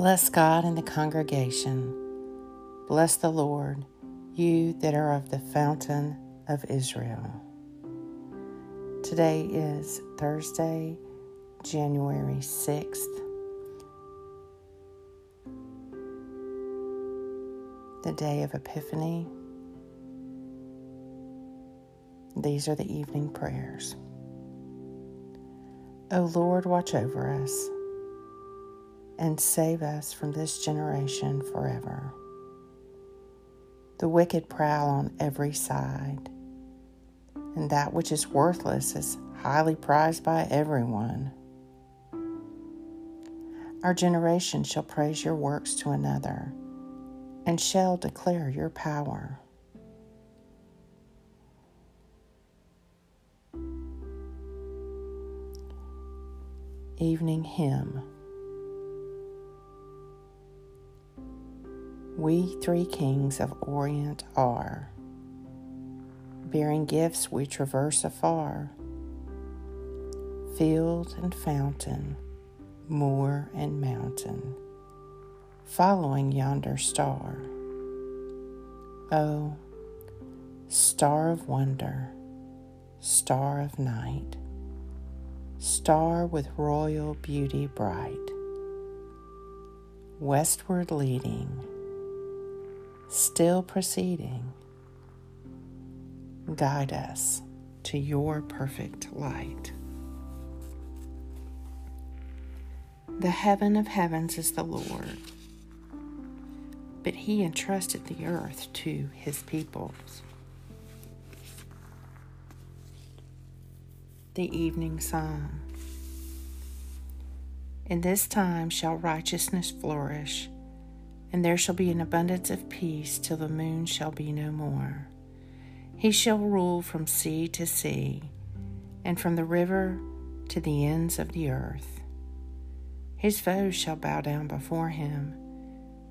Bless God and the congregation. Bless the Lord, you that are of the fountain of Israel. Today is Thursday, January 6th. The day of Epiphany. These are the evening prayers. O Lord, watch over us and save us from this generation forever. The wicked prowl on every side, and that which is worthless is highly prized by everyone. Our generation shall praise your works to another and shall declare your power. Evening Hymn We three kings of Orient are, bearing gifts we traverse afar, field and fountain, moor and mountain, following yonder star. Oh, star of wonder, star of night, star with royal beauty bright, westward leading still proceeding, guide us to your perfect light. The heaven of heavens is the Lord, but he entrusted the earth to his peoples. The Evening Psalm. In this time shall righteousness flourish and there shall be an abundance of peace till the moon shall be no more. He shall rule from sea to sea, and from the river to the ends of the earth. His foes shall bow down before him,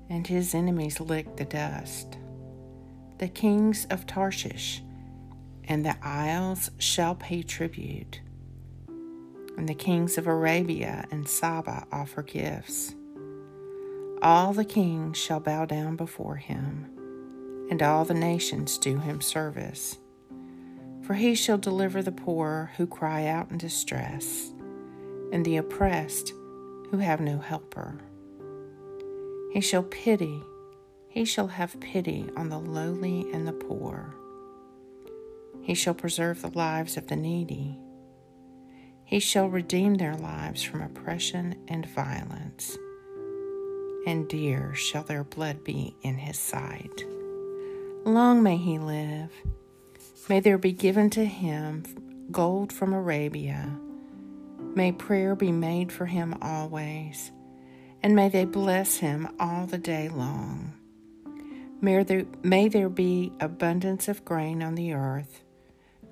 and his enemies lick the dust. The kings of Tarshish and the isles shall pay tribute, and the kings of Arabia and Saba offer gifts. All the kings shall bow down before him, and all the nations do him service. For he shall deliver the poor who cry out in distress, and the oppressed who have no helper. He shall pity, he shall have pity on the lowly and the poor. He shall preserve the lives of the needy. He shall redeem their lives from oppression and violence and dear shall their blood be in his sight. Long may he live. May there be given to him gold from Arabia. May prayer be made for him always, and may they bless him all the day long. May there, may there be abundance of grain on the earth,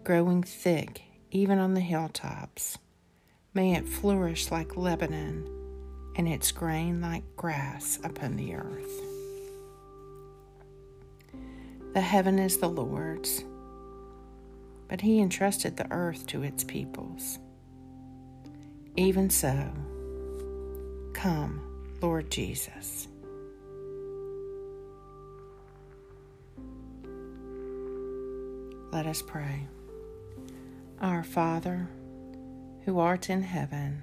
growing thick even on the hilltops. May it flourish like Lebanon and its grain like grass upon the earth. The heaven is the Lord's, but he entrusted the earth to its peoples. Even so, come, Lord Jesus. Let us pray. Our Father, who art in heaven,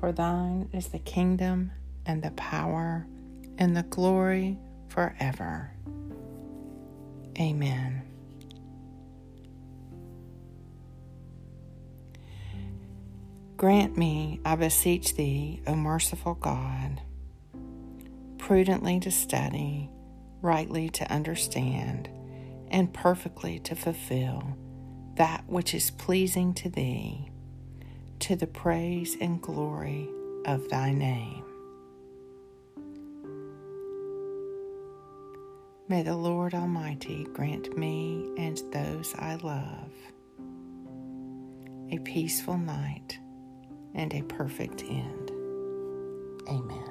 For thine is the kingdom and the power and the glory forever. Amen. Grant me, I beseech thee, O merciful God, prudently to study, rightly to understand, and perfectly to fulfill that which is pleasing to thee to the praise and glory of thy name. May the Lord Almighty grant me and those I love a peaceful night and a perfect end. Amen.